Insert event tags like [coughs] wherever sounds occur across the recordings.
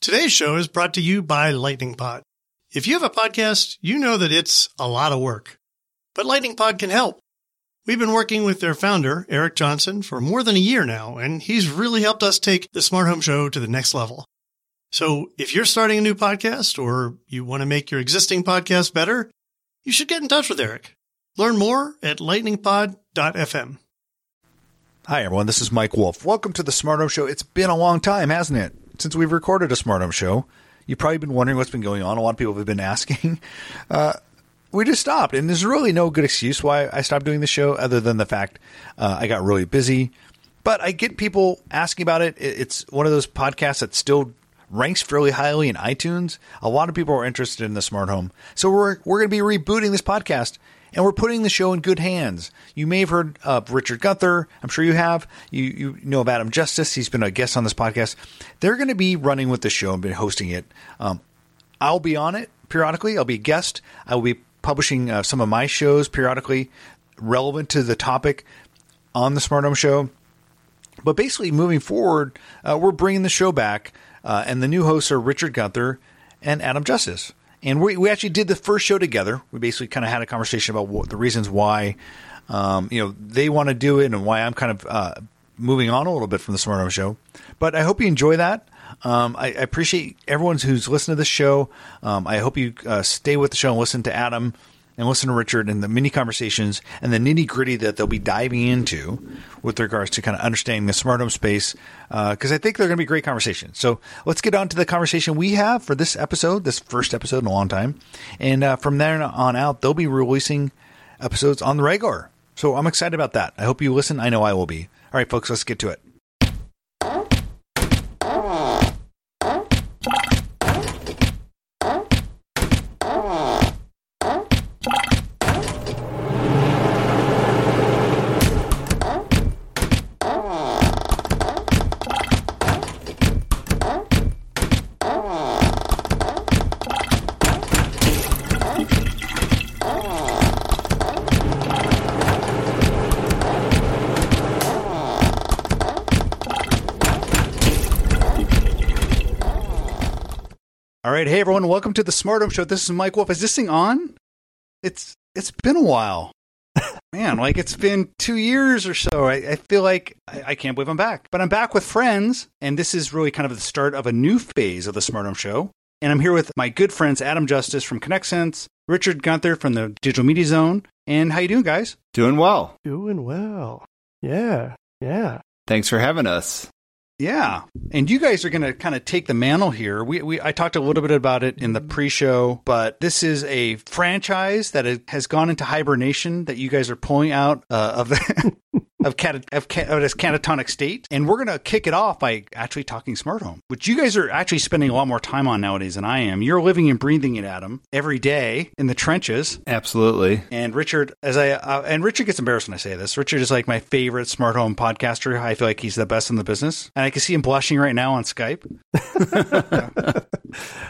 Today's show is brought to you by Lightning Pod. If you have a podcast, you know that it's a lot of work, but Lightning Pod can help. We've been working with their founder, Eric Johnson, for more than a year now, and he's really helped us take the Smart Home Show to the next level. So if you're starting a new podcast or you want to make your existing podcast better, you should get in touch with Eric. Learn more at lightningpod.fm. Hi, everyone. This is Mike Wolf. Welcome to the Smart Home Show. It's been a long time, hasn't it, since we've recorded a Smart Home Show? You've probably been wondering what's been going on. A lot of people have been [laughs] asking. Uh, we just stopped, and there's really no good excuse why I stopped doing the show other than the fact uh, I got really busy. But I get people asking about it. It's one of those podcasts that still ranks fairly highly in iTunes. A lot of people are interested in the smart home. So we're we're going to be rebooting this podcast and we're putting the show in good hands. You may have heard of Richard Gunther. I'm sure you have. You you know of Adam Justice. He's been a guest on this podcast. They're going to be running with the show and been hosting it. Um, I'll be on it periodically. I'll be a guest. I will be publishing uh, some of my shows periodically relevant to the topic on the Smart Home Show. But basically, moving forward, uh, we're bringing the show back, uh, and the new hosts are Richard Gunther and Adam Justice. And we, we actually did the first show together. We basically kind of had a conversation about what, the reasons why, um, you know, they want to do it and why I'm kind of uh, moving on a little bit from the Smart Home Show. But I hope you enjoy that. Um, I, I, appreciate everyone who's listened to this show. Um, I hope you uh, stay with the show and listen to Adam and listen to Richard and the mini conversations and the nitty gritty that they'll be diving into with regards to kind of understanding the smart home space. Because uh, I think they're going to be great conversations. So let's get on to the conversation we have for this episode, this first episode in a long time. And uh, from there on out, they'll be releasing episodes on the regular. So I'm excited about that. I hope you listen. I know I will be. All right, folks, let's get to it. All right, hey everyone, welcome to the Smart Home Show. This is Mike Wolf. Is this thing on? It's it's been a while, [laughs] man. Like it's been two years or so. I, I feel like I, I, can't believe I'm back, but I'm back with friends, and this is really kind of the start of a new phase of the Smart Home Show. And I'm here with my good friends Adam Justice from ConnectSense, Richard Gunther from the Digital Media Zone, and how you doing, guys? Doing well. Doing well. Yeah, yeah. Thanks for having us. Yeah, and you guys are going to kind of take the mantle here. We, we I talked a little bit about it in the pre-show, but this is a franchise that has gone into hibernation that you guys are pulling out uh, of the [laughs] of, cat, of, cat, of this catatonic state. And we're going to kick it off by actually talking smart home, which you guys are actually spending a lot more time on nowadays than I am. You're living and breathing it, Adam, every day in the trenches. Absolutely. And Richard, as I, uh, and Richard gets embarrassed when I say this. Richard is like my favorite smart home podcaster. I feel like he's the best in the business. And I can see him blushing right now on Skype. [laughs]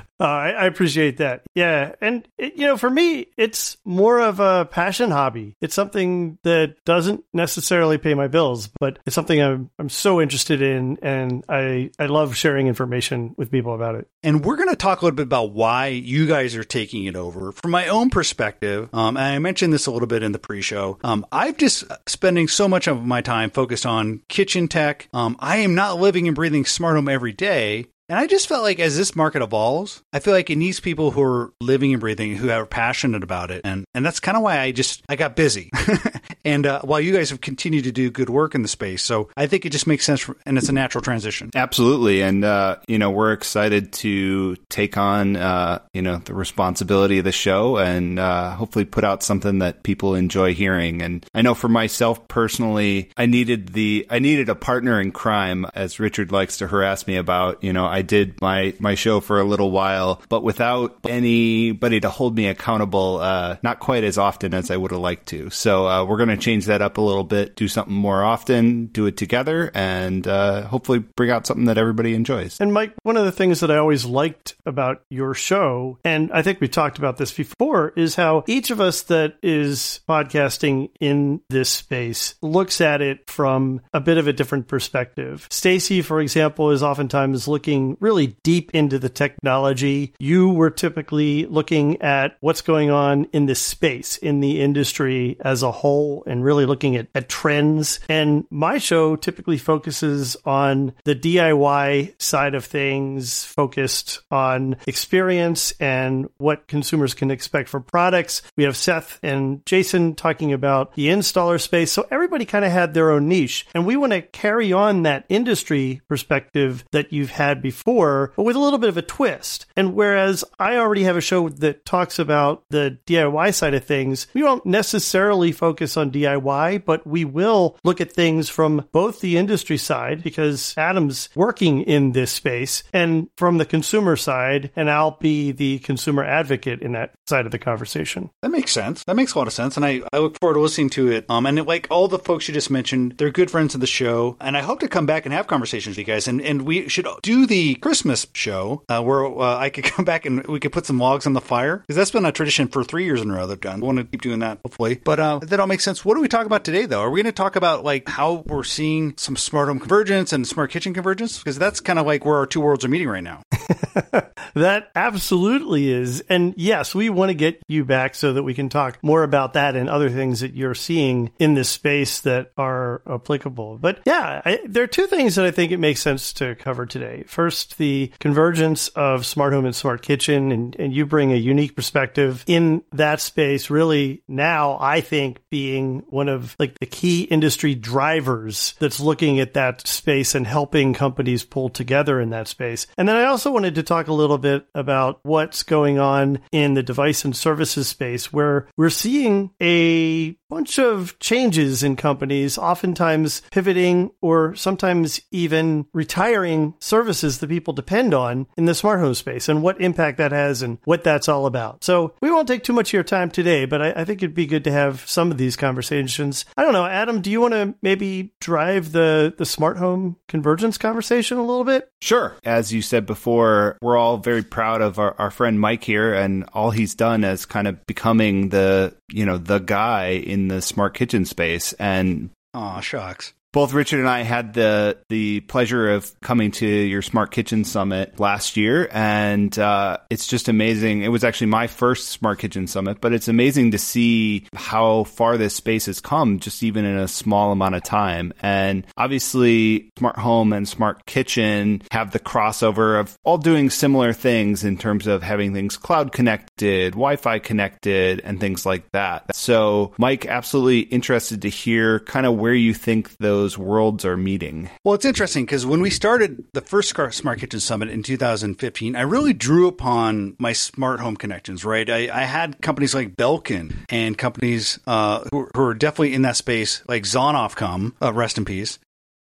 [laughs] Uh, I, I, appreciate that. Yeah, and it, you know, for me, it's more of a passion hobby. It's something that doesn't necessarily pay my bills, but it's something I'm I'm so interested in, and I I love sharing information with people about it. And we're going to talk a little bit about why you guys are taking it over. From my own perspective, um, and I mentioned this a little bit in the pre-show. Um, I've just spending so much of my time focused on kitchen tech. Um, I am not living and breathing smart home every day, and I just felt like as this market evolves, I feel like it needs people who are living and breathing, who are passionate about it. And, and that's kind of why I just, I got busy. [laughs] and uh, while you guys have continued to do good work in the space. So I think it just makes sense for, and it's a natural transition. Absolutely. And, uh, you know, we're excited to take on, uh, you know, the responsibility of the show and uh, hopefully put out something that people enjoy hearing. And I know for myself personally, I needed the, I needed a partner in crime, as Richard likes to harass me about, you know, I did my my show for a little while, but without anybody to hold me accountable, uh, not quite as often as I would have liked to. So uh, we're going to change that up a little bit, do something more often, do it together, and uh, hopefully bring out something that everybody enjoys. And Mike, one of the things that I always liked about your show, and I think we talked about this before, is how each of us that is podcasting in this space looks at it from a bit of a different perspective. Stacey, for example, is oftentimes looking really deep into the technology. You were typically looking at what's going on in this space, in the industry as a whole, and really looking at, at trends. And my show typically focuses on the DIY side of things, focused on experience and what consumers can expect from products. We have Seth and Jason talking about the installer space. So everybody kind of had their own niche. And we want to carry on that industry perspective that you've had before, but with a little bit of a twist. And whereas I already have a show that talks about the DIY side of things, we won't necessarily focus on DIY, but we will look at things from both the industry side, because Adam's working in this space, and from the consumer side, and I'll be the consumer advocate in that side of the conversation. That makes sense. That makes a lot of sense. And I, I look forward to listening to it. Um, and it, like all the folks you just mentioned, they're good friends of the show. And I hope to come back and have conversations with you guys. And, and we should do the Christmas show uh, where uh, I could [laughs] come back and we could put some logs on the fire. Because that's been a tradition for three years in a row they've done. I want to keep doing that, hopefully. But uh, that all makes sense. What do we talk about today, though? Are we going to talk about like how we're seeing some smart home convergence and smart kitchen convergence? Because that's kind of like where our two worlds are meeting right now. [laughs] that absolutely is. And yes, we want to get you back so that we can talk more about that and other things that you're seeing in this space that are applicable. But yeah, I, there are two things that I think it makes sense to cover today. First, the convergence of smart home and smart kitchen, and, and you bring a unique perspective in that space, really now, I think, being one of like the key industry drivers that's looking at that space and helping companies pull together in that space. And then I also wanted to talk a little bit about what's going on in the device and services space where we're seeing a bunch of changes in companies, oftentimes pivoting or sometimes even retiring services that people depend on in the smart home space and what impact that has and what that's all about. So we won't take too much of your time today, but I, I think it'd be good to have some of these conversations. I don't know, Adam, do you want to maybe drive the, the smart home convergence conversation a little bit? Sure. As you said before, we're all very proud of our, our friend Mike here and all he's done as kind of becoming the, you know, the guy in the smart kitchen space. And Aw, shucks both Richard and I had the the pleasure of coming to your Smart Kitchen Summit last year, and uh, it's just amazing. It was actually my first Smart Kitchen Summit, but it's amazing to see how far this space has come, just even in a small amount of time. And obviously, Smart Home and Smart Kitchen have the crossover of all doing similar things in terms of having things cloud connected, Wi-Fi connected, and things like that. So, Mike, absolutely interested to hear kind of where you think those those worlds are meeting. Well, it's interesting because when we started the first Smart Kitchen Summit in 2015, I really drew upon my smart home connections, right? I, I had companies like Belkin and companies uh, who, who, are definitely in that space, like Zonofcom, uh, rest in peace,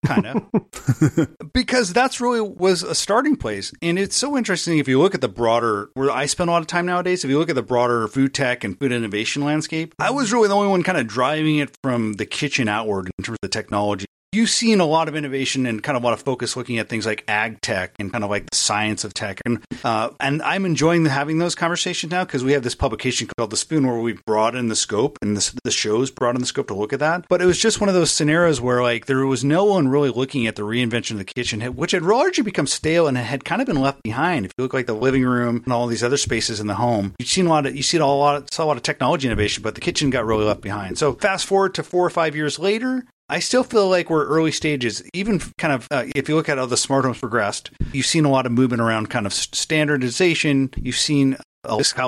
kind of [laughs] because that's really was a starting place. And it's so interesting if you look at the broader where i spend a lot of time nowadays if you look at the broader food tech and food innovation landscape i was really the only one kind of driving it from the kitchen outward in terms of the technology you've seen a lot of innovation and kind of a lot of focus looking at things like ag tech and kind of like the science of tech. And uh, and I'm enjoying having those conversations now because we have this publication called The Spoon where we've broadened the scope and this, the show's broadened the scope to look at that. But it was just one of those scenarios where like there was no one really looking at the reinvention of the kitchen, which had largely become stale and had kind of been left behind. If you look like the living room and all these other spaces in the home, you've seen a lot of you see a lot of, saw a lot of technology innovation, but the kitchen got really left behind. So fast forward to four or five years later, I still feel like we're early stages. Even kind of, uh, if you look at how the smart homes progressed, you've seen a lot of movement around kind of standardization. You've seen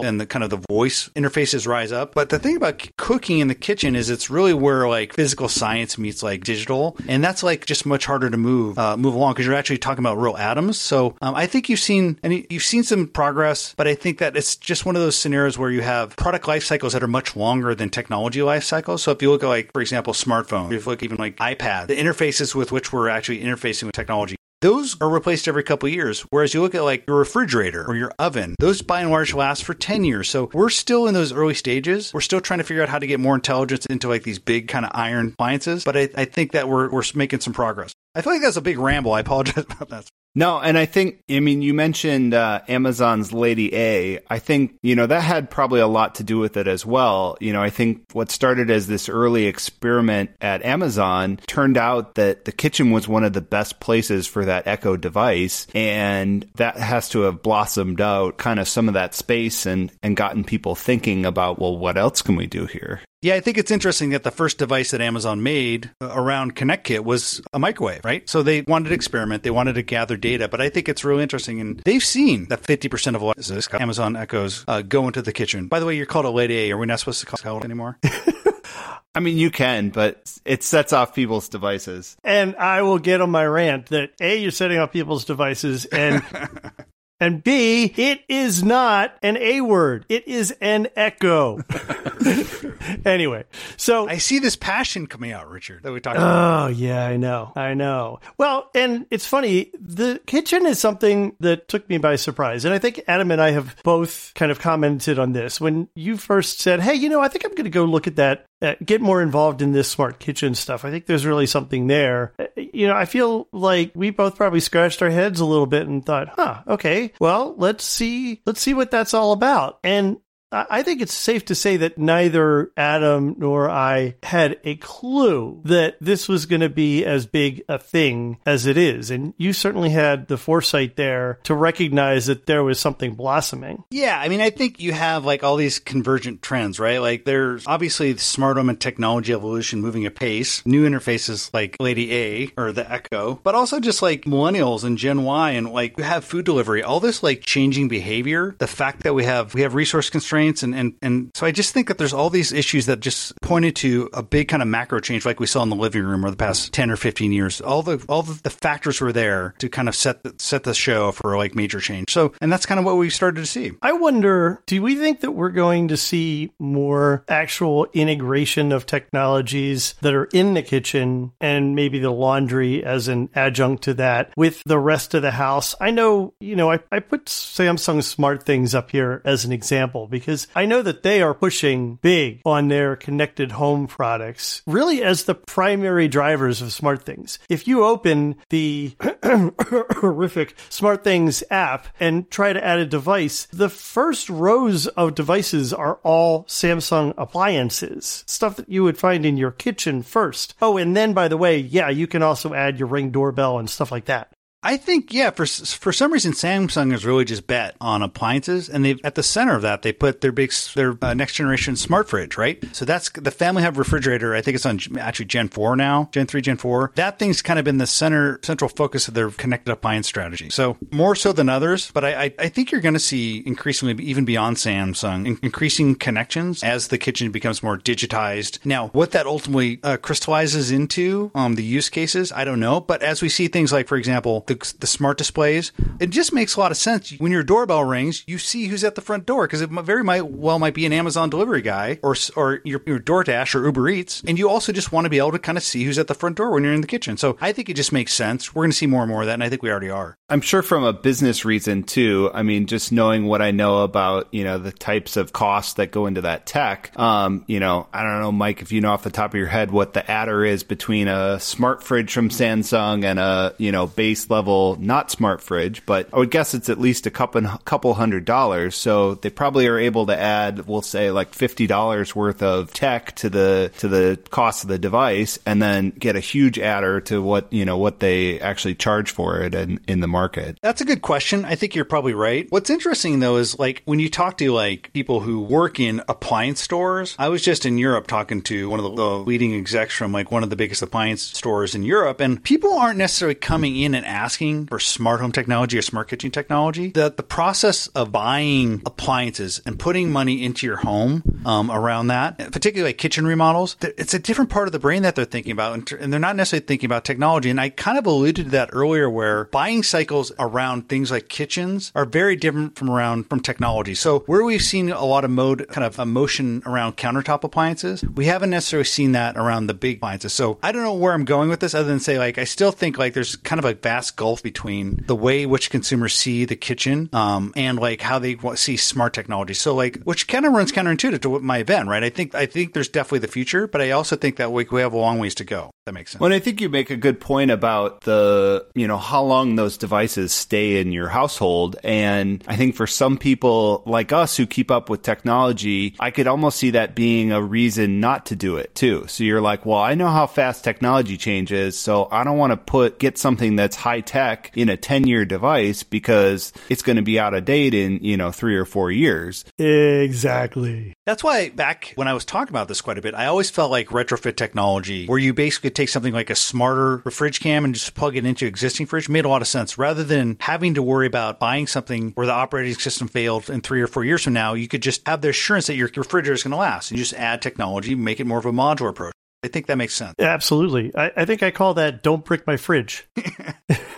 and the kind of the voice interfaces rise up. But the thing about cooking in the kitchen is it's really where like physical science meets like digital, and that's like just much harder to move uh, move along because you're actually talking about real atoms. So um, I think you've seen and you've seen some progress, but I think that it's just one of those scenarios where you have product life cycles that are much longer than technology life cycles. So if you look at like for example smartphone, if you look even like iPad, the interfaces with which we're actually interfacing with technology those are replaced every couple years. Whereas you look at like your refrigerator or your oven, those by and large last for 10 years. So we're still in those early stages. We're still trying to figure out how to get more intelligence into like these big kind of iron appliances. But I, I think that we're, we're making some progress. I feel like that's a big ramble. I apologize [laughs] about that. No, and I think, I mean, you mentioned uh, Amazon's Lady A. I think, you know, that had probably a lot to do with it as well. You know, I think what started as this early experiment at Amazon turned out that the kitchen was one of the best places for that Echo device. And that has to have blossomed out kind of some of that space and, and gotten people thinking about, well, what else can we do here? Yeah, I think it's interesting that the first device that Amazon made around ConnectKit was a microwave, right? So they wanted to experiment, they wanted to gather data, but I think it's really interesting. And they've seen that 50% of what Amazon Echoes uh, go into the kitchen. By the way, you're called a Lady A. Are we not supposed to call it anymore? [laughs] I mean, you can, but it sets off people's devices. And I will get on my rant that A, you're setting off people's devices, and [laughs] And B, it is not an A word. It is an echo. [laughs] anyway, so I see this passion coming out, Richard, that we talked about. Oh, yeah, I know. I know. Well, and it's funny. The kitchen is something that took me by surprise. And I think Adam and I have both kind of commented on this. When you first said, hey, you know, I think I'm going to go look at that uh, get more involved in this smart kitchen stuff. I think there's really something there. Uh, you know, I feel like we both probably scratched our heads a little bit and thought, "Huh, okay. Well, let's see let's see what that's all about." And I think it's safe to say that neither Adam nor I had a clue that this was going to be as big a thing as it is. And you certainly had the foresight there to recognize that there was something blossoming. Yeah. I mean, I think you have like all these convergent trends, right? Like there's obviously smart home and technology evolution moving apace, new interfaces like Lady A or the Echo, but also just like millennials and Gen Y and like we have food delivery, all this like changing behavior. The fact that we have, we have resource constraints constraints and, and and so I just think that there's all these issues that just pointed to a big kind of macro change like we saw in the living room over the past 10 or 15 years. All the all the, factors were there to kind of set the, set the show for like major change. So and that's kind of what we started to see. I wonder do we think that we're going to see more actual integration of technologies that are in the kitchen and maybe the laundry as an adjunct to that with the rest of the house? I know you know I, I put Samsung SmartThings up here as an example because because I know that they are pushing big on their connected home products, really as the primary drivers of SmartThings. If you open the [coughs] horrific SmartThings app and try to add a device, the first rows of devices are all Samsung appliances, stuff that you would find in your kitchen first. Oh, and then by the way, yeah, you can also add your ring doorbell and stuff like that. I think yeah. For for some reason, Samsung has really just bet on appliances, and they at the center of that they put their big their uh, next generation smart fridge, right? So that's the Family Hub refrigerator. I think it's on actually Gen four now, Gen three, Gen four. That thing's kind of been the center central focus of their connected appliance strategy. So more so than others, but I I, I think you're going to see increasingly even beyond Samsung in, increasing connections as the kitchen becomes more digitized. Now, what that ultimately uh, crystallizes into um, the use cases, I don't know. But as we see things like, for example, the the smart displays. It just makes a lot of sense. When your doorbell rings, you see who's at the front door because it very might well might be an Amazon delivery guy or or your, your DoorDash or Uber Eats, and you also just want to be able to kind of see who's at the front door when you're in the kitchen. So I think it just makes sense. We're going to see more and more of that, and I think we already are. I'm sure from a business reason too. I mean, just knowing what I know about you know the types of costs that go into that tech. Um, you know, I don't know, Mike, if you know off the top of your head what the adder is between a smart fridge from Samsung and a you know base level level not smart fridge, but I would guess it's at least a couple couple hundred dollars. So they probably are able to add, we'll say, like fifty dollars worth of tech to the to the cost of the device, and then get a huge adder to what you know what they actually charge for it in, in the market. That's a good question. I think you're probably right. What's interesting though is like when you talk to like people who work in appliance stores. I was just in Europe talking to one of the, the leading execs from like one of the biggest appliance stores in Europe, and people aren't necessarily coming in and asking asking for smart home technology or smart kitchen technology, that the process of buying appliances and putting money into your home um, around that, particularly like kitchen remodels. It's a different part of the brain that they're thinking about, and they're not necessarily thinking about technology. And I kind of alluded to that earlier, where buying cycles around things like kitchens are very different from around from technology. So where we've seen a lot of mode kind of emotion around countertop appliances, we haven't necessarily seen that around the big appliances. So I don't know where I'm going with this, other than say like I still think like there's kind of a vast gulf between the way which consumers see the kitchen um, and like how they see smart technology. So like which kind of runs counterintuitive to my event, right? I think I think there's definitely the future, but I also think that we, we have a long ways to go. That makes sense. Well, I think you make a good point about the, you know, how long those devices stay in your household. And I think for some people like us who keep up with technology, I could almost see that being a reason not to do it too. So you're like, well, I know how fast technology changes. So I don't want to put, get something that's high tech in a 10 year device because it's going to be out of date in, you know, three or four years. Exactly. That's why back when I was talking about this quite a bit, I always felt like retrofit technology, where you basically take something like a smarter fridge cam and just plug it into existing fridge, made a lot of sense. Rather than having to worry about buying something where the operating system failed in three or four years from now, you could just have the assurance that your refrigerator is going to last and just add technology, make it more of a modular approach. I think that makes sense. Absolutely. I, I think I call that don't brick my fridge. [laughs]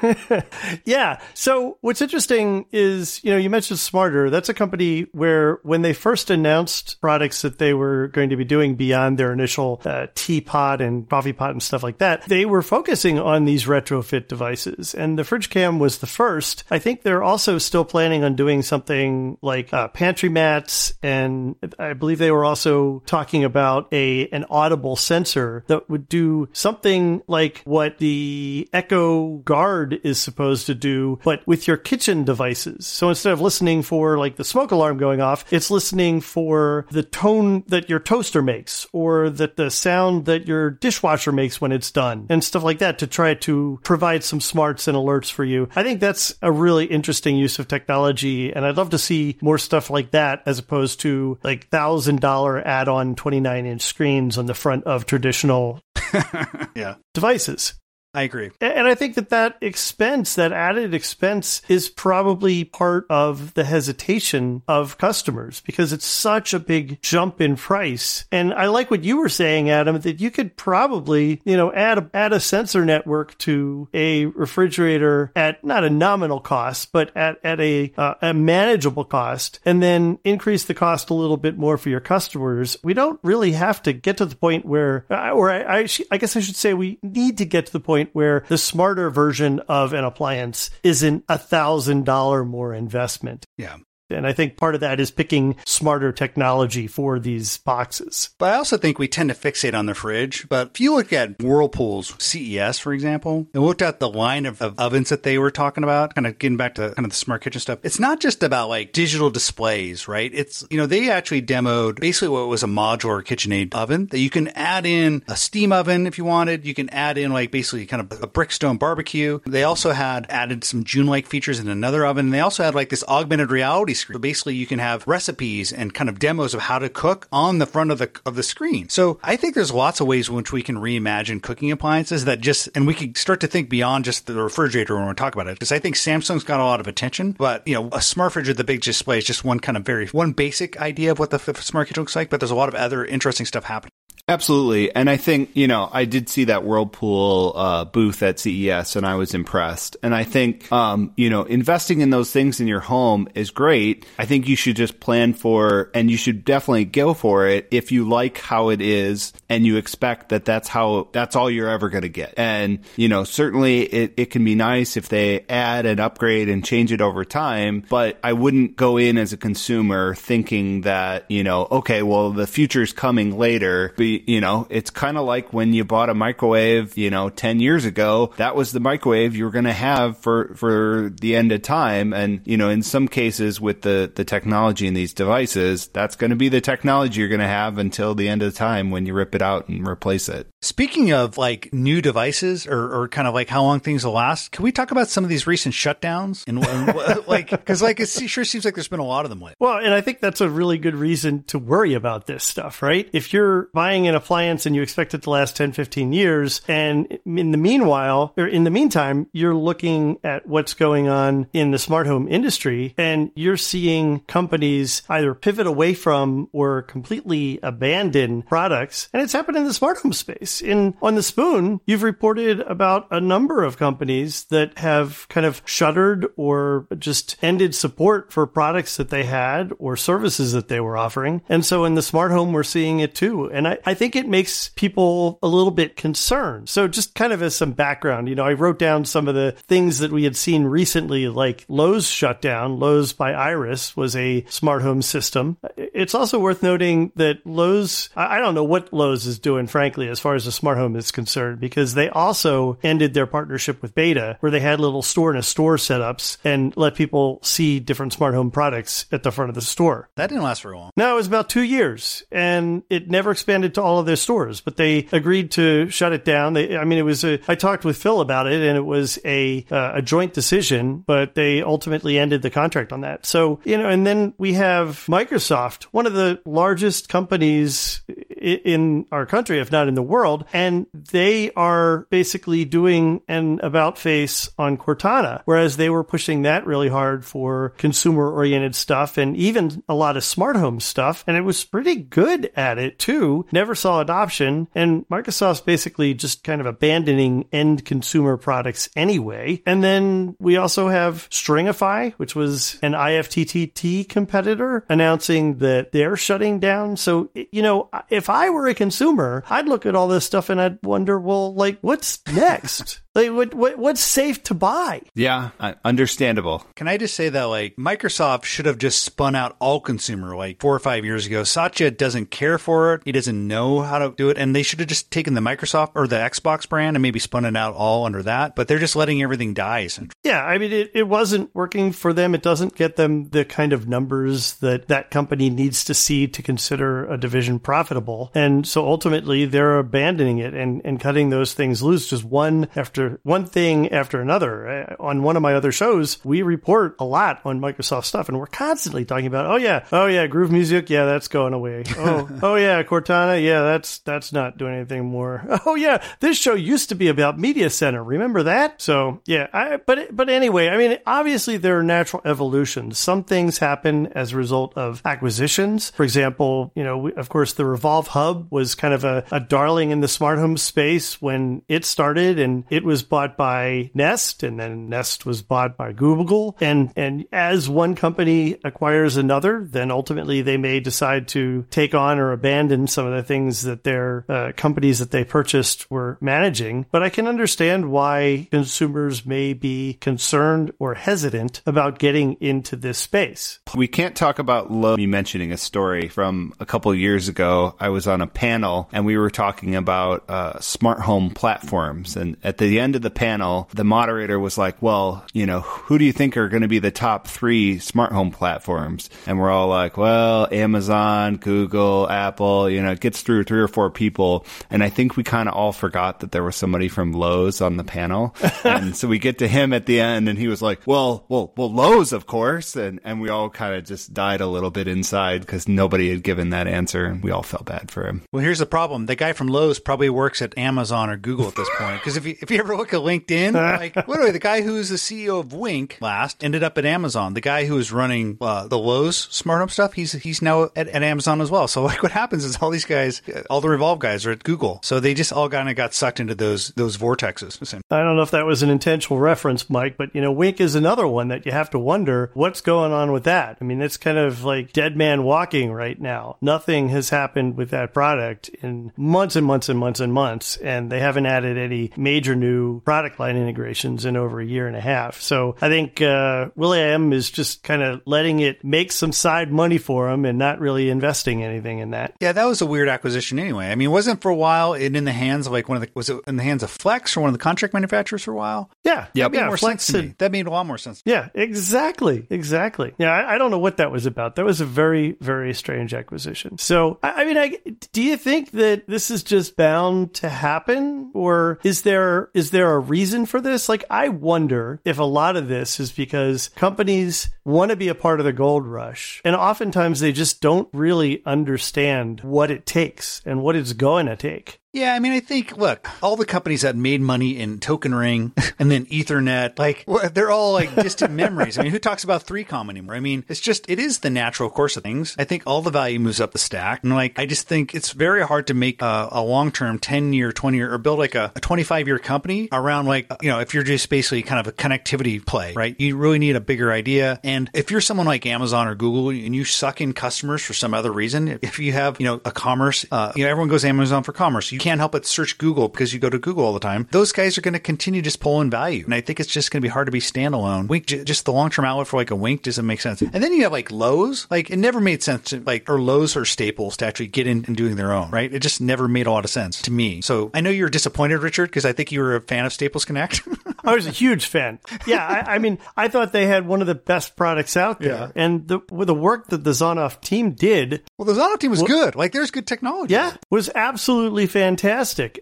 [laughs] yeah. So what's interesting is, you know, you mentioned Smarter. That's a company where when they first announced products that they were going to be doing beyond their initial uh, teapot and coffee pot and stuff like that, they were focusing on these retrofit devices. And the fridge cam was the first. I think they're also still planning on doing something like uh, pantry mats. And I believe they were also talking about a, an audible sensor sensor that would do something like what the Echo Guard is supposed to do, but with your kitchen devices. So instead of listening for like the smoke alarm going off, it's listening for the tone that your toaster makes or that the sound that your dishwasher makes when it's done and stuff like that to try to provide some smarts and alerts for you. I think that's a really interesting use of technology. And I'd love to see more stuff like that as opposed to like thousand dollar add on 29 inch screens on the front of traditional traditional [laughs] yeah. devices. I agree. And I think that that expense, that added expense is probably part of the hesitation of customers because it's such a big jump in price. And I like what you were saying, Adam, that you could probably, you know, add a, add a sensor network to a refrigerator at not a nominal cost, but at, at a, uh, a manageable cost and then increase the cost a little bit more for your customers. We don't really have to get to the point where, uh, or I, I, I guess I should say we need to get to the point point where the smarter version of an appliance isn't a thousand dollar more investment. Yeah. And I think part of that is picking smarter technology for these boxes. But I also think we tend to fixate on the fridge. But if you look at Whirlpool's CES, for example, and looked at the line of, of, ovens that they were talking about, kind of getting back to kind of the smart kitchen stuff, it's not just about like digital displays, right? It's, you know, they actually demoed basically what was a modular KitchenAid oven that you can add in a steam oven if you wanted. You can add in like basically kind of a brickstone barbecue. They also had added some June like features in another oven. And They also had like this augmented reality screen. So basically, you can have recipes and kind of demos of how to cook on the front of the of the screen. So I think there's lots of ways in which we can reimagine cooking appliances that just and we could start to think beyond just the refrigerator when we talk about it. Because I think Samsung's got a lot of attention, but you know, a smart fridge with a big display is just one kind of very one basic idea of what the smart kitchen looks like. But there's a lot of other interesting stuff happening. Absolutely. And I think, you know, I did see that Whirlpool uh, booth at CES and I was impressed. And I think, um, you know, investing in those things in your home is great. I think you should just plan for, and you should definitely go for it if you like how it is and you expect that that's how, that's all you're ever going to get. And, you know, certainly it, it can be nice if they add and upgrade and change it over time, but I wouldn't go in as a consumer thinking that, you know, okay, well, the future's coming later. But you know, it's kind of like when you bought a microwave, you know, 10 years ago, that was the microwave you were going to have for, for the end of time. And, you know, in some cases with the, the technology in these devices, that's going to be the technology you're going to have until the end of the time when you rip it out and replace it. Speaking of like new devices or, or kind of like how long things will last, can we talk about some of these recent shutdowns and, and [laughs] like, cause like it sure seems like there's been a lot of them lately. Well, and I think that's a really good reason to worry about this stuff, right? If you're buying an appliance and you expect it to last 10, 15 years. And in the meanwhile, or in the meantime, you're looking at what's going on in the smart home industry and you're seeing companies either pivot away from or completely abandon products. And it's happened in the smart home space. In on the spoon, you've reported about a number of companies that have kind of shuttered or just ended support for products that they had or services that they were offering. And so in the smart home, we're seeing it too. And I, I think it makes people a little bit concerned. So just kind of as some background, you know, I wrote down some of the things that we had seen recently, like Lowe's shutdown. Lowe's by Iris was a smart home system. It's also worth noting that Lowe's, I don't know what Lowe's is doing, frankly, as far as the smart home is concerned, because they also ended their partnership with b8ta, where they had little store in a store setups and let people see different smart home products at the front of the store. That didn't last very long. No, it was about two years, and it never expanded to all of their stores. But they agreed to shut it down. They, I mean, it was a. I talked with Phil about it, and it was a uh, a joint decision. But they ultimately ended the contract on that. So you know, and then we have Microsoft, one of the largest companies in our country, if not in the world, and they are basically doing an about face on Cortana, whereas they were pushing that really hard for consumer oriented stuff and even a lot of smart home stuff. And it was pretty good at it too. Never saw adoption. And Microsoft's basically just kind of abandoning end consumer products anyway. And then we also have Stringify, which was an IFTTT competitor announcing that they're shutting down. So, you know, if I were a consumer, I'd look at all this stuff and I'd wonder, well, like, what's next? Like, what, what, what's safe to buy? Yeah, uh, understandable. Can I just say that, like, Microsoft should have just spun out all consumer like four or five years ago. Satya doesn't care for it. He doesn't know how to do it. And they should have just taken the Microsoft or the Xbox brand and maybe spun it out all under that. But they're just letting everything die. Essentially. Yeah, I mean, it, it wasn't working for them. It doesn't get them the kind of numbers that that company needs to see to consider a division profitable. And so ultimately, they're abandoning it and, and cutting those things loose, just one after one thing after another. Uh, on one of my other shows, we report a lot on Microsoft stuff, and we're constantly talking about, oh yeah, oh yeah, Groove Music, yeah, that's going away. Oh, [laughs] oh yeah, Cortana, yeah, that's that's not doing anything more. [laughs] Oh yeah, this show used to be about Media Center. Remember that? So yeah, I, but but anyway, I mean, obviously there are natural evolutions. Some things happen as a result of acquisitions. For example, you know, we, of course, the Revolv Hub was kind of a, a darling in the smart home space when it started, and it was bought by Nest, and then Nest was bought by Google. And and as one company acquires another, then ultimately they may decide to take on or abandon some of the things that their uh, companies that they purchased were managing. But I can understand why consumers may be concerned or hesitant about getting into this space. We can't talk about Lowe. Me mentioning a story from a couple years ago. I was on a panel and we were talking about uh, smart home platforms. And at the end of the panel, the moderator was like, "Well, you know, who do you think are going to be the top three smart home platforms?" And we're all like, "Well, Amazon, Google, Apple." You know, it gets through three or four people, and I think we kind of all forgot that there was somebody from Lowe's on the panel, [laughs] and so we get to him at the end, and he was like, "Well, well, well, Lowe's, of course," and and we all kind of just died a little bit inside because nobody had given that answer, and we all felt bad for him. Well, here's the problem: the guy from Lowe's probably works at Amazon or Google at this point. Because if you if you ever look at LinkedIn, [laughs] like literally the guy who's the CEO of Wink last ended up at Amazon. The guy who is running uh, the Lowe's smart home stuff, he's he's now at, at Amazon as well. So [laughs] like what happens is all these guys, all the Revolv guys are at Google. So they just all kind of got sucked into those those vortexes. I don't know if that was an intentional reference, Mike, but you know, Wink is another one that you have to wonder what's going on with that. I mean, it's kind of like dead man walking right now. Nothing has happened with that product in months and months and months and months, and they haven't added any major new product line integrations in over a year and a half. So I think uh, Will.i.am is just kind of letting it make some side money for them and not really investing anything in that. Yeah, that was a weird acquisition anyway. I mean, wasn't for a while it in the hands of like one of the was it in the hands of Flex or one of the contract manufacturers for a while? Yeah, yeah, that made yeah, more Flex sense to me. That made a lot more sense. Yeah, exactly, exactly. Yeah, I, I, don't know what that was about. That was a very, very strange acquisition. So, I, I mean, I, do you think that this is just bound to happen, or is there is is there a reason for this? Like, I wonder if a lot of this is because companies want to be a part of the gold rush. And oftentimes they just don't really understand what it takes and what it's going to take. Yeah, I mean, I think, look, all the companies that made money in Token Ring and then Ethernet, like, they're all like distant memories. I mean, who talks about 3Com anymore? I mean, it's just, it is the natural course of things. I think all the value moves up the stack. And like, I just think it's very hard to make a, a long term 10 year, 20 year, or build like a, a 25 year company around like, you know, if you're just basically kind of a connectivity play, right? You really need a bigger idea. And if you're someone like Amazon or Google and you suck in customers for some other reason, if you have, you know, a commerce, uh, you know, everyone goes Amazon for commerce. You can't help but search Google because you go to Google all the time. Those guys are going to continue just pulling value. And I think it's just going to be hard to be standalone. Wink, just the long term outlet for like a Wink doesn't make sense. And then you have like Lowe's. Like it never made sense to like, or Lowe's or Staples to actually get in and doing their own, right? It just never made a lot of sense to me. So I know you're disappointed, Richard, because I think you were a fan of Staples Connect. [laughs] I was a huge fan. Yeah. I, I, mean, I thought they had one of the best products out there. Yeah. And the, with the work that the Zonoff team did. Well, the Zonoff team was well, good. Like there's good technology. Yeah. Was absolutely fantastic.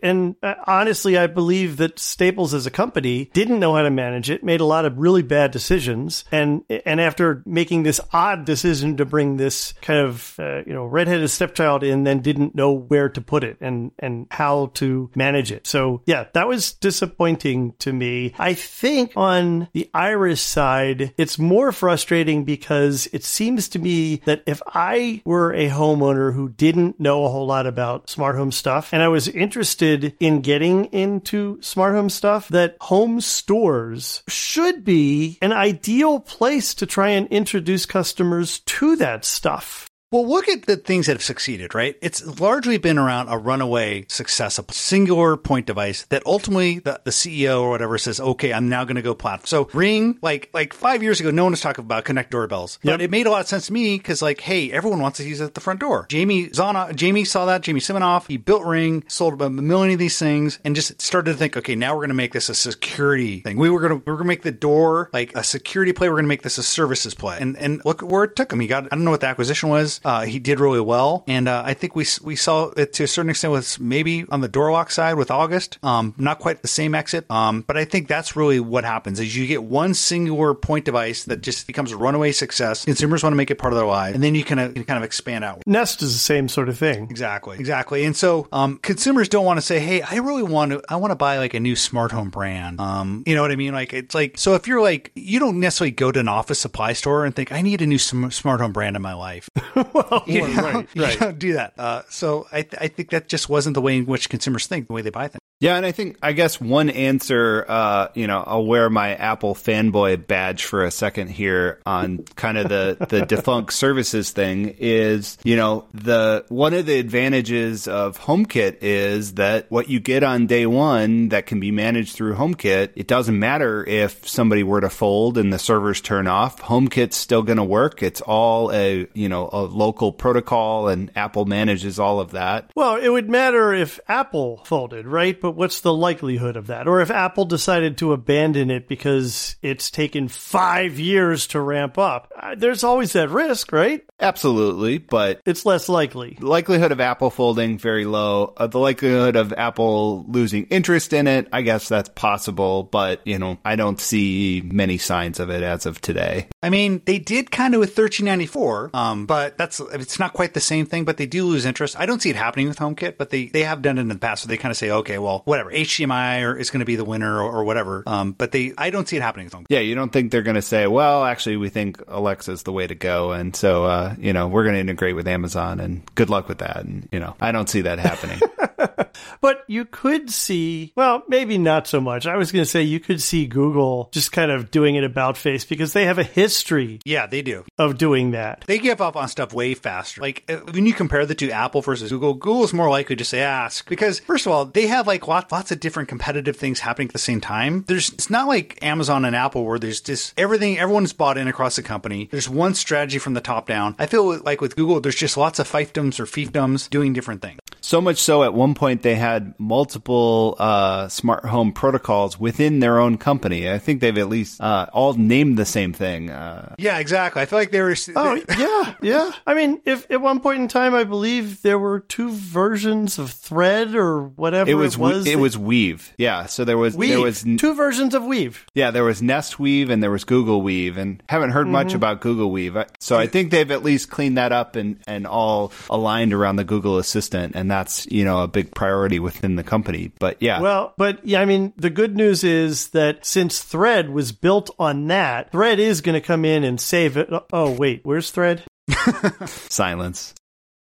And uh, honestly, I believe that Staples as a company didn't know how to manage it, made a lot of really bad decisions. And, and after making this odd decision to bring this kind of, uh, you know, redheaded stepchild in, then didn't know where to put it and, and how to manage it. So yeah, that was disappointing to me. I think on the Iris side, it's more frustrating because it seems to me that if I were a homeowner who didn't know a whole lot about smart home stuff and I was interested in getting into smart home stuff, that home stores should be an ideal place to try and introduce customers to that stuff. Well, look at the things that have succeeded, right? It's largely been around a runaway success, a singular point device that ultimately the, the CEO or whatever says, okay, I'm now going to go platform. So Ring, like, like five years ago, no one was talking about connect doorbells, yep. but it made a lot of sense to me because like, hey, everyone wants to use it at the front door. Jamie Zana, Jamie saw that, Jamie Siminoff, he built Ring, sold about a million of these things and just started to think, okay, now we're going to make this a security thing. We were going to, we are going to make the door like a security play. We're going to make this a services play. And, and look where it took him. He got, I don't know what the acquisition was uh, he did really well, and uh, I think we we saw it to a certain extent with maybe on the door lock side with August. Um, not quite the same exit, um, but I think that's really what happens is you get one singular point device that just becomes a runaway success. Consumers want to make it part of their life, and then you can, uh, kind of expand out. Nest is the same sort of thing. Exactly, exactly. And so um, consumers don't want to say, "Hey, I really want to. I want to buy like a new smart home brand." Um, you know what I mean? Like it's like so if you're like you don't necessarily go to an office supply store and think, "I need a new smart home brand in my life." [laughs] [laughs] well, you, know, right, right. you don't do that. Uh, so I, th- I think that just wasn't the way in which consumers think, the way they buy things. Yeah, and I think I guess one answer, uh, you know, I'll wear my Apple fanboy badge for a second here on kind of the the [laughs] defunct services thing is, you know, the one of the advantages of HomeKit is that what you get on day one that can be managed through HomeKit, it doesn't matter if somebody were to fold and the servers turn off, HomeKit's still going to work. It's all a you know a local protocol, and Apple manages all of that. Well, it would matter if Apple folded, right? but what's the likelihood of that? Or if Apple decided to abandon it because it's taken five years to ramp up, uh, there's always that risk, right? Absolutely, but it's less likely. The likelihood of Apple folding very low. Uh, the likelihood of Apple losing interest in it, I guess that's possible, but you know, I don't see many signs of it as of today. I mean, they did kind of with 1394, um, but that's it's not quite the same thing. But they do lose interest. I don't see it happening with HomeKit, but they they have done it in the past. So they kind of say, okay, well, whatever, HDMI or is going to be the winner or, or whatever. Um, but they, I don't see it happening with HomeKit. Yeah, you don't think they're going to say, well, actually, we think Alexa's the way to go, and so uh, you know we're going to integrate with Amazon, and good luck with that. And you know, I don't see that happening. [laughs] but you could see, well, maybe not so much. I was going to say you could see Google just kind of doing it about face because they have a history. Yeah, they do. Of doing that. They give up on stuff way faster. Like uh, when you compare the two, Apple versus Google, Google's more likely to say ask because first of all, they have like lots, lots of different competitive things happening at the same time. There's, it's not like Amazon and Apple where there's just everything, everyone's bought in across the company. There's one strategy from the top down. I feel like with Google, there's just lots of fiefdoms or fiefdoms doing different things. So much so, at one point they had multiple uh, smart home protocols within their own company. I think they've at least uh, all named the same thing. Uh, Yeah, exactly. I feel like they were. Oh yeah, yeah. I mean, if at one point in time, I believe there were two versions of Thread or whatever it it was was. it was Weave. Yeah, so there was Weave. there was two versions of Weave. Yeah, there was Nest Weave and there was Google Weave, and haven't heard much Mm-hmm. about Google Weave. So I think they've at least cleaned that up and, and all aligned around the Google Assistant, and that's you know a big priority within the company. But yeah, Well, but yeah, I mean, the good news is that since Thread was built on that, Thread is going to come in and save it. Oh, wait, where's Thread? [laughs] silence.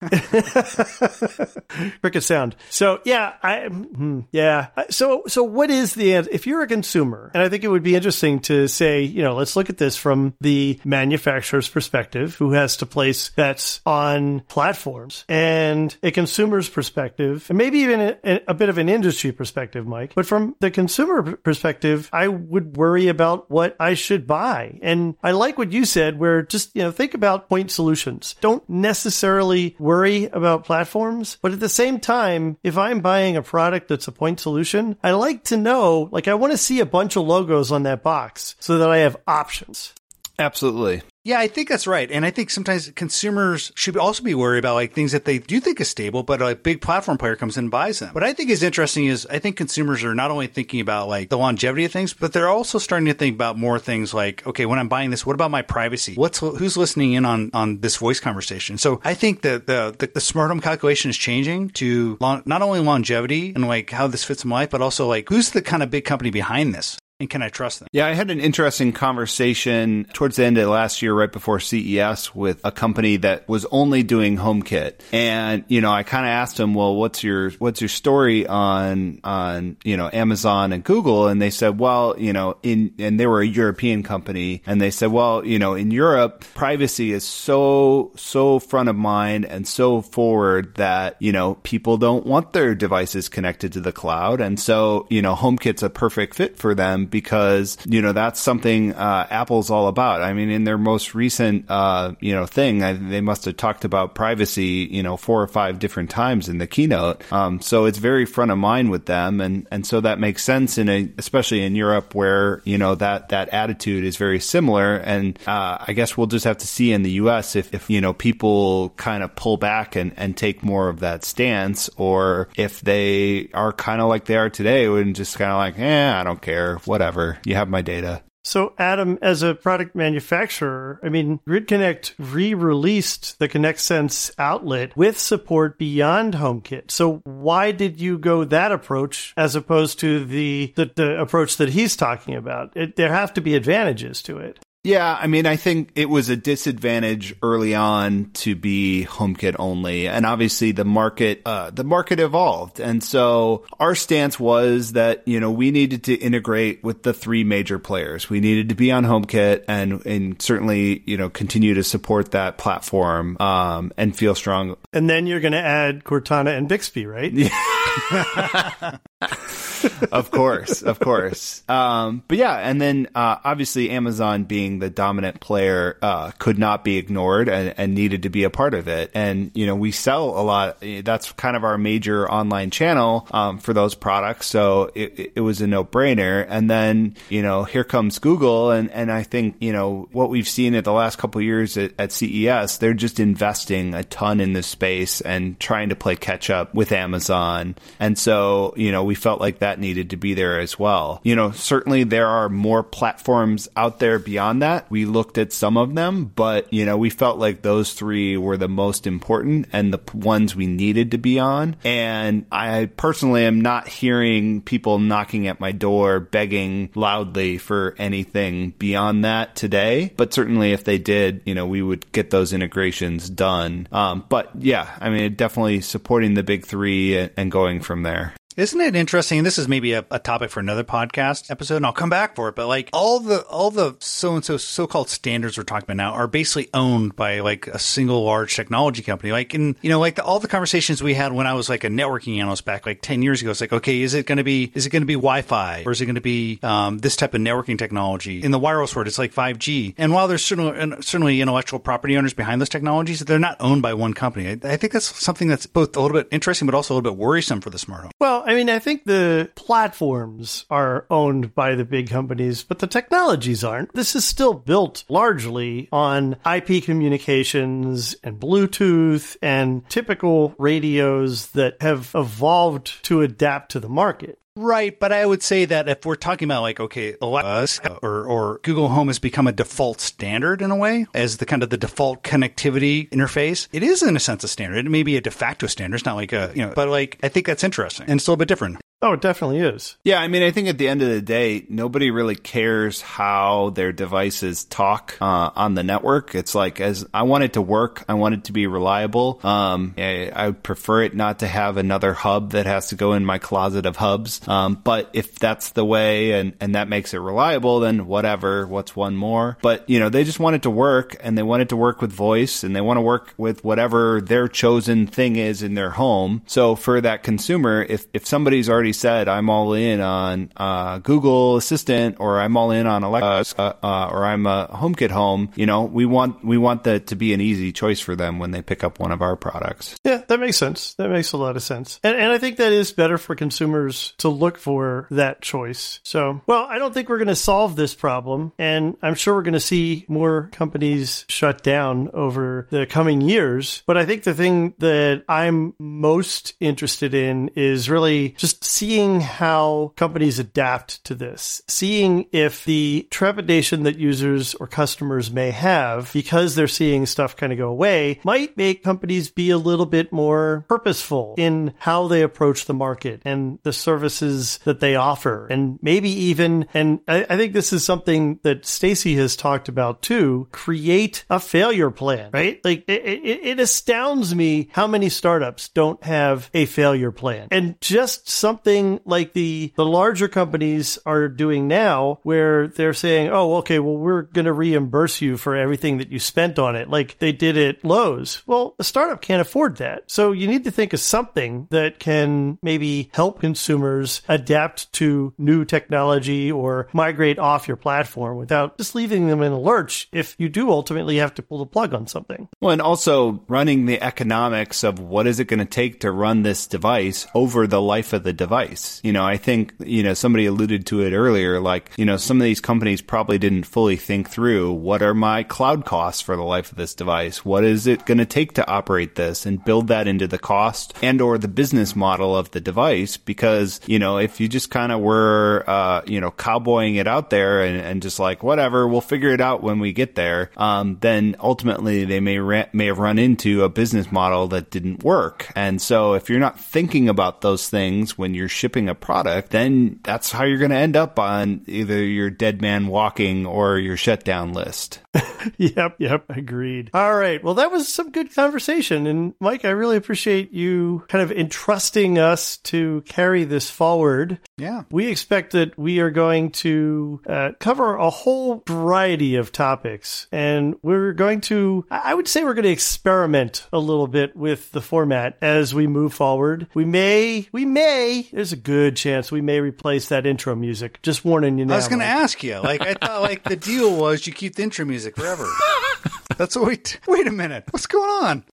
[laughs] Cricket sound. So yeah, I hmm, yeah. So so what is the? If you're a consumer, and I think it would be interesting to say, you know, let's look at this from the manufacturer's perspective, who has to place bets on platforms, and a consumer's perspective, and maybe even a, a bit of an industry perspective, Mike. But from the consumer perspective, I would worry about what I should buy, and I like what you said, where just you know think about point solutions. Don't necessarily worry about platforms, but at the same time, if I'm buying a product that's a point solution, I like to know, like, I want to see a bunch of logos on that box so that I have options. Absolutely. Yeah, I think that's right. And I think sometimes consumers should also be worried about like things that they do think is stable, but a big platform player comes in and buys them. What I think is interesting is I think consumers are not only thinking about like the longevity of things, but they're also starting to think about more things like, okay, when I'm buying this, what about my privacy? What's who's listening in on on this voice conversation? So I think that the the, the smart home calculation is changing to long, not only longevity and like how this fits in life, but also like who's the kind of big company behind this. And can I trust them? Yeah, I had an interesting conversation towards the end of last year, right before CES, with a company that was only doing HomeKit, and you know, I kind of asked them, "Well, what's your what's your story on on you know Amazon and Google?" And they said, "Well, you know, in and they were a European company, and they said, well, you know, in Europe, privacy is so so front of mind and so forward that you know people don't want their devices connected to the cloud, and so you know, HomeKit's a perfect fit for them." Because you know that's something uh, Apple's all about. I mean, in their most recent uh, you know thing, I, they must have talked about privacy you know four or five different times in the keynote. Um, so it's very front of mind with them, and and so that makes sense in a especially in Europe where you know that that attitude is very similar. And uh, I guess we'll just have to see in the U.S. if if you know people kind of pull back and and take more of that stance, or if they are kind of like they are today and just kind of like, eh, I don't care whatever. You have my data. So, Adam, as a product manufacturer, I mean, Grid Connect re-released the ConnectSense outlet with support beyond HomeKit. So, why did you go that approach as opposed to the the, the approach that he's talking about? It, there have to be advantages to it. Yeah, I mean, I think it was a disadvantage early on to be HomeKit only, and obviously the market, uh, the market evolved, and so our stance was that you know we needed to integrate with the three major players. We needed to be on HomeKit, and and certainly you know continue to support that platform um, and feel strong. And then you're going to add Cortana and Bixby, right? [laughs] [laughs] [laughs] of course, of course. Um, but yeah, and then uh, obviously Amazon being the dominant player uh, could not be ignored and, and, needed to be a part of it. And you know, we sell a lot. That's kind of our major online channel um, for those products, so it, it was a no brainer. And then you know, here comes Google, and and I think you know what we've seen at the last couple years at, at CES, they're just investing a ton in this space and trying to play catch up with Amazon. And so you know, we felt like that needed to be there as well. You know, certainly there are more platforms out there beyond that. We looked at some of them, but you know, we felt like those three were the most important and the ones we needed to be on. And I personally am not hearing people knocking at my door begging loudly for anything beyond that today. But certainly if they did, you know, we would get those integrations done. Um, but yeah, I mean, definitely supporting the big three and going from there. Isn't it interesting? And this is maybe a, a, topic for another podcast episode, and I'll come back for it. But like all the all the so and so so called standards we're talking about now are basically owned by like a single large technology company. Like in you know like the, all the conversations we had when I was like a networking analyst back like ten years ago. It's like okay, is it going to be is it going to be Wi-Fi or is it going to be um, this type of networking technology? In the wireless world, it's like five G. And while there's certainly certainly intellectual property owners behind those technologies, they're not owned by one company. I, I think that's something that's both a little bit interesting, but also a little bit worrisome for the smart home. Well, I mean, I think the platforms are owned by the big companies, but the technologies aren't. This is still built largely on IP communications and Bluetooth and typical radios that have evolved to adapt to the market. Right, but I would say that if we're talking about like okay, Alexa or or Google Home has become a default standard in a way as the kind of the default connectivity interface. It is in a sense a standard. It may be a de facto standard. It's not like a you know, but like I think that's interesting and it's a little bit different. Oh, it definitely is. Yeah, I mean, I think at the end of the day, nobody really cares how their devices talk uh, on the network. It's like, as I want it to work, I want it to be reliable. Um, I, I, prefer it not to have another hub that has to go in my closet of hubs. Um, but if that's the way and, and that makes it reliable, then whatever, what's one more? But, you know, they just want it to work and they want it to work with voice and they want to work with whatever their chosen thing is in their home. So for that consumer, if, if somebody's already said, I'm all in on uh, Google Assistant or I'm all in on Alexa uh, uh, or I'm a HomeKit home, you know, we want we want that to be an easy choice for them when they pick up one of our products. Yeah, that makes sense. That makes a lot of sense. And, and I think that is better for consumers to look for that choice. So, well, I don't think we're going to solve this problem. And I'm sure we're going to see more companies shut down over the coming years. But I think the thing that I'm most interested in is really just seeing how companies adapt to this, seeing if the trepidation that users or customers may have because they're seeing stuff kind of go away might make companies be a little bit more purposeful in how they approach the market and the services that they offer. And maybe even, and I, I think this is something that Stacey has talked about too, create a failure plan, right? Like it, it, it astounds me how many startups don't have a failure plan and just something like the the larger companies are doing now where they're saying, "Oh, okay, well we're going to reimburse you for everything that you spent on it." Like they did at Lowe's. Well, a startup can't afford that. So you need to think of something that can maybe help consumers adapt to new technology or migrate off your platform without just leaving them in a lurch if you do ultimately have to pull the plug on something. Well, and also running the economics of what is it going to take to run this device over the life of the device. You know, I think, you know, somebody alluded to it earlier, like, you know, some of these companies probably didn't fully think through what are my cloud costs for the life of this device? What is it going to take to operate this and build that into the cost and or the business model of the device? Because, you know, if you just kind of were, uh, you know, cowboying it out there and, and, just like, whatever, we'll figure it out when we get there, um, then ultimately they may, ra- may have run into a business model that didn't work. And so if you're not thinking about those things when you're shipping a product, then that's how you're going to end up on either your dead man walking or your shutdown list. [laughs] yep, yep, agreed. All right. Well, that was some good conversation. And Mike, I really appreciate you kind of entrusting us to carry this forward. Yeah. We expect that we are going to uh, cover a whole variety of topics. And we're going to, I would say, we're going to experiment a little bit with the format as we move forward. We may, we may, there's a good chance we may replace that intro music. Just warning you now. I was going to ask you. Like, I thought, like, the [laughs] deal was you keep the intro music music forever. [laughs] That's what we. T- wait a minute. What's going on?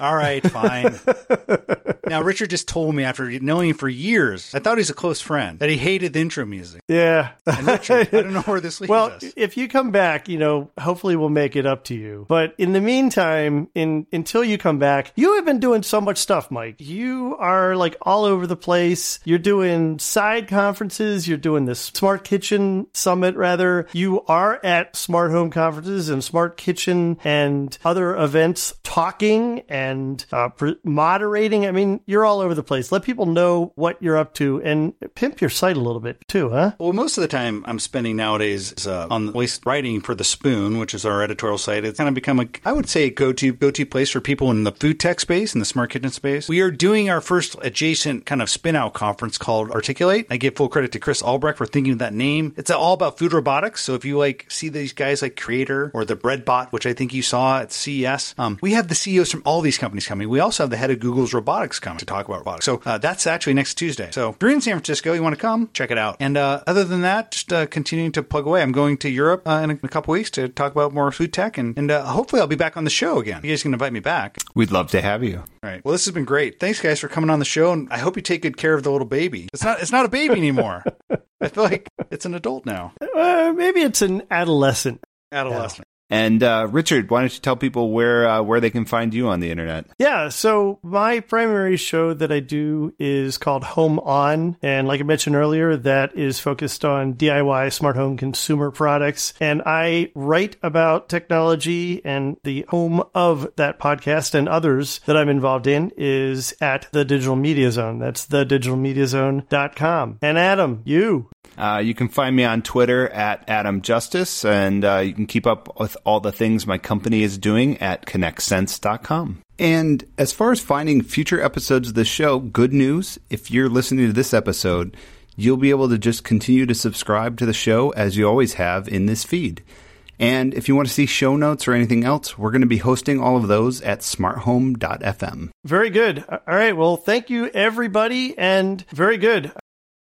All right, fine. [laughs] now, Richard just told me after knowing him for years, I thought he's a close friend, that he hated the intro music. Yeah. And Richard, I don't know where this leads well, us. if you come back, you know, hopefully we'll make it up to you. But in the meantime, in until you come back, you have been doing so much stuff, Mike. You are like all over the place. You're doing side conferences. You're doing this Smart Kitchen Summit, rather. You are at Smart Home conferences and Smart Kitchen and other events talking and uh, moderating. I mean, you're all over the place. Let people know what you're up to and pimp your site a little bit too, huh? Well, most of the time I'm spending nowadays uh, on waste writing for the Spoon, which is our editorial site. It's kind of become a, I would say, a go-to go-to place for people in the food tech space and the smart kitchen space. We are doing our first adjacent kind of spin-out conference called Articulate. I give full credit to Chris Albrecht for thinking of that name. It's all about food robotics. So if you like see these guys like Creator or the Breadbot, which I think you saw at CES, um, we have the CEOs from all these companies coming. We also have the head of Google's robotics coming to talk about robotics. So uh, that's actually next Tuesday. So if you're in San Francisco, you want to come, check it out. And uh, other than that, just uh, continuing to plug away. I'm going to Europe uh, in, a, in, a, couple weeks to talk about more food tech, and, and uh, hopefully I'll be back on the show again. You guys can invite me back. We'd love to have you. All right. Well, this has been great. Thanks, guys, for coming on the show, and I hope you take good care of the little baby. It's not. It's not a baby anymore. [laughs] I feel like it's an adult now. Uh, maybe it's an adolescent. Adolescent. And uh, Richard, why don't you tell people where uh, where they can find you on the internet? Yeah, so my primary show that I do is called Home On, and like I mentioned earlier, that is focused on DIY smart home consumer products. And I write about technology, and the home of that podcast and others that I'm involved in is at the Digital Media Zone. That's thedigitalmediazone.com. And Adam, you. Uh, you can find me on Twitter at Adam Justice, and uh, you can keep up with all the things my company is doing at connectsense.com. And as far as finding future episodes of the show, good news if you're listening to this episode, you'll be able to just continue to subscribe to the show as you always have in this feed. And if you want to see show notes or anything else, we're going to be hosting all of those at smarthome.fm. Very good. All right. Well, thank you, everybody. And very good.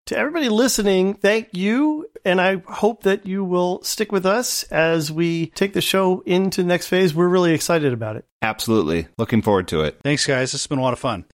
To everybody listening, thank you. And I hope that you will stick with us as we take the show into the next phase. We're really excited about it. Absolutely. Looking forward to it. Thanks, guys. This has been a lot of fun.